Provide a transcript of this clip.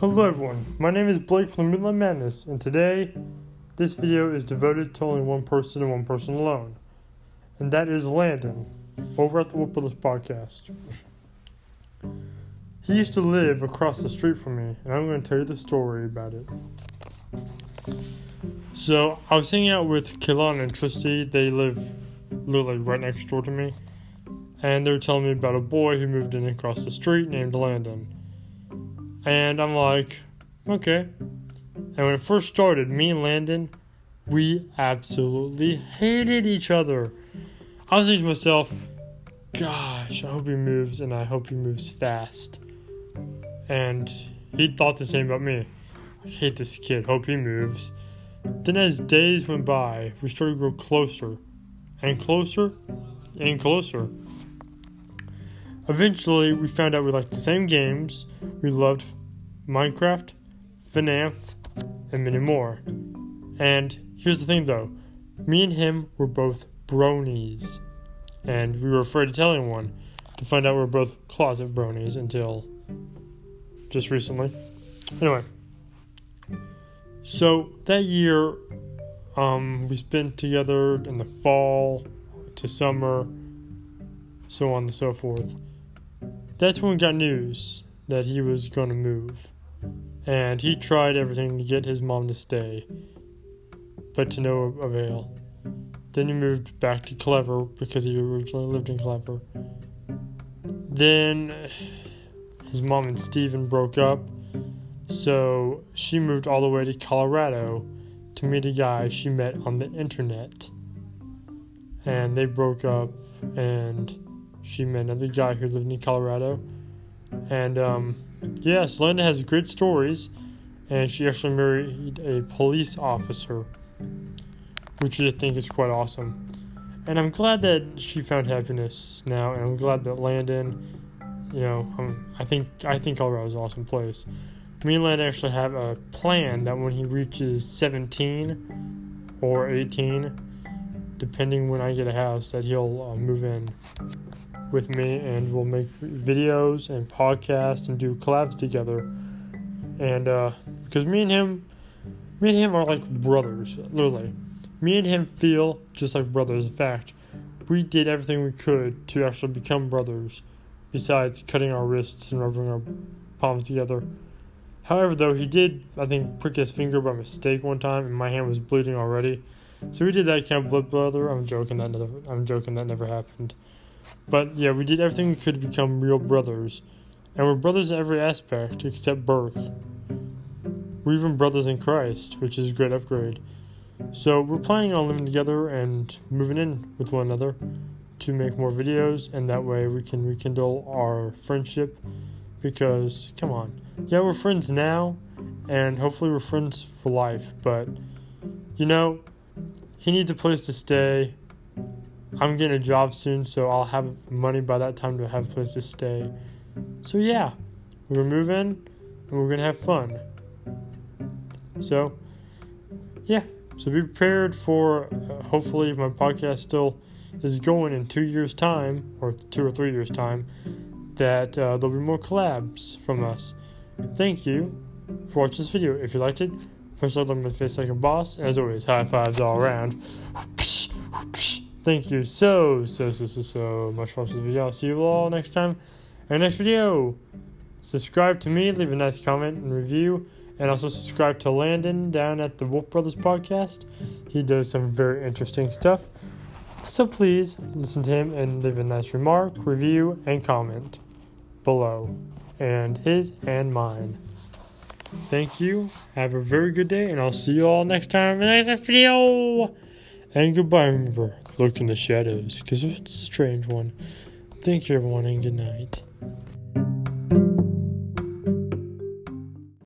Hello everyone, my name is Blake from the Midnight Madness, and today this video is devoted to only one person and one person alone, and that is Landon, over at the Whoop podcast. He used to live across the street from me, and I'm going to tell you the story about it. So, I was hanging out with Kaylon and Tristy, they live literally right next door to me, and they were telling me about a boy who moved in across the street named Landon. And I'm like, okay. And when it first started, me and Landon, we absolutely hated each other. I was thinking to myself, gosh, I hope he moves and I hope he moves fast. And he thought the same about me. I hate this kid, hope he moves. Then as days went by, we started to grow closer and closer and closer. Eventually, we found out we liked the same games. We loved Minecraft, FNAF, and many more. And here's the thing though me and him were both bronies. And we were afraid to tell anyone to find out we are both closet bronies until just recently. Anyway, so that year, um, we spent together in the fall to summer, so on and so forth that's when we got news that he was going to move. And he tried everything to get his mom to stay, but to no avail. Then he moved back to Clever because he originally lived in Clever. Then his mom and Steven broke up, so she moved all the way to Colorado to meet a guy she met on the internet. And they broke up, and she met another guy who lived in Colorado. And um, yes, Linda has great stories, and she actually married a police officer, which I think is quite awesome. And I'm glad that she found happiness now, and I'm glad that Landon, you know, um, I think I think Colorado is an awesome place. Me and Landon actually have a plan that when he reaches 17 or 18, depending when I get a house, that he'll uh, move in with me and we'll make videos and podcasts and do collabs together. And uh, because me and him, me and him are like brothers, literally. Me and him feel just like brothers. In fact, we did everything we could to actually become brothers, besides cutting our wrists and rubbing our palms together. However, though, he did, I think, prick his finger by mistake one time, and my hand was bleeding already. So we did that kind of blood brother. I'm joking that never. I'm joking that never happened. But yeah, we did everything we could to become real brothers. And we're brothers in every aspect except birth. We're even brothers in Christ, which is a great upgrade. So we're planning on living together and moving in with one another to make more videos, and that way we can rekindle our friendship. Because, come on, yeah, we're friends now, and hopefully we're friends for life, but, you know, he needs a place to stay, I'm getting a job soon, so I'll have money by that time to have a place to stay. So yeah, we're moving and we're gonna have fun. So yeah, so be prepared for uh, hopefully my podcast still is going in two years' time or two or three years' time that uh, there'll be more collabs from us. Thank you for watching this video. If you liked it, push like on face like a boss. As always, high fives all around. Thank you so, so, so, so, so much for watching the video. I'll see you all next time in the next video. Subscribe to me, leave a nice comment and review, and also subscribe to Landon down at the Wolf Brothers podcast. He does some very interesting stuff. So please listen to him and leave a nice remark, review, and comment below, and his and mine. Thank you. Have a very good day, and I'll see you all next time in the next video. And goodbye, remember look in the shadows because it's a strange one. Thank you, everyone, and good night.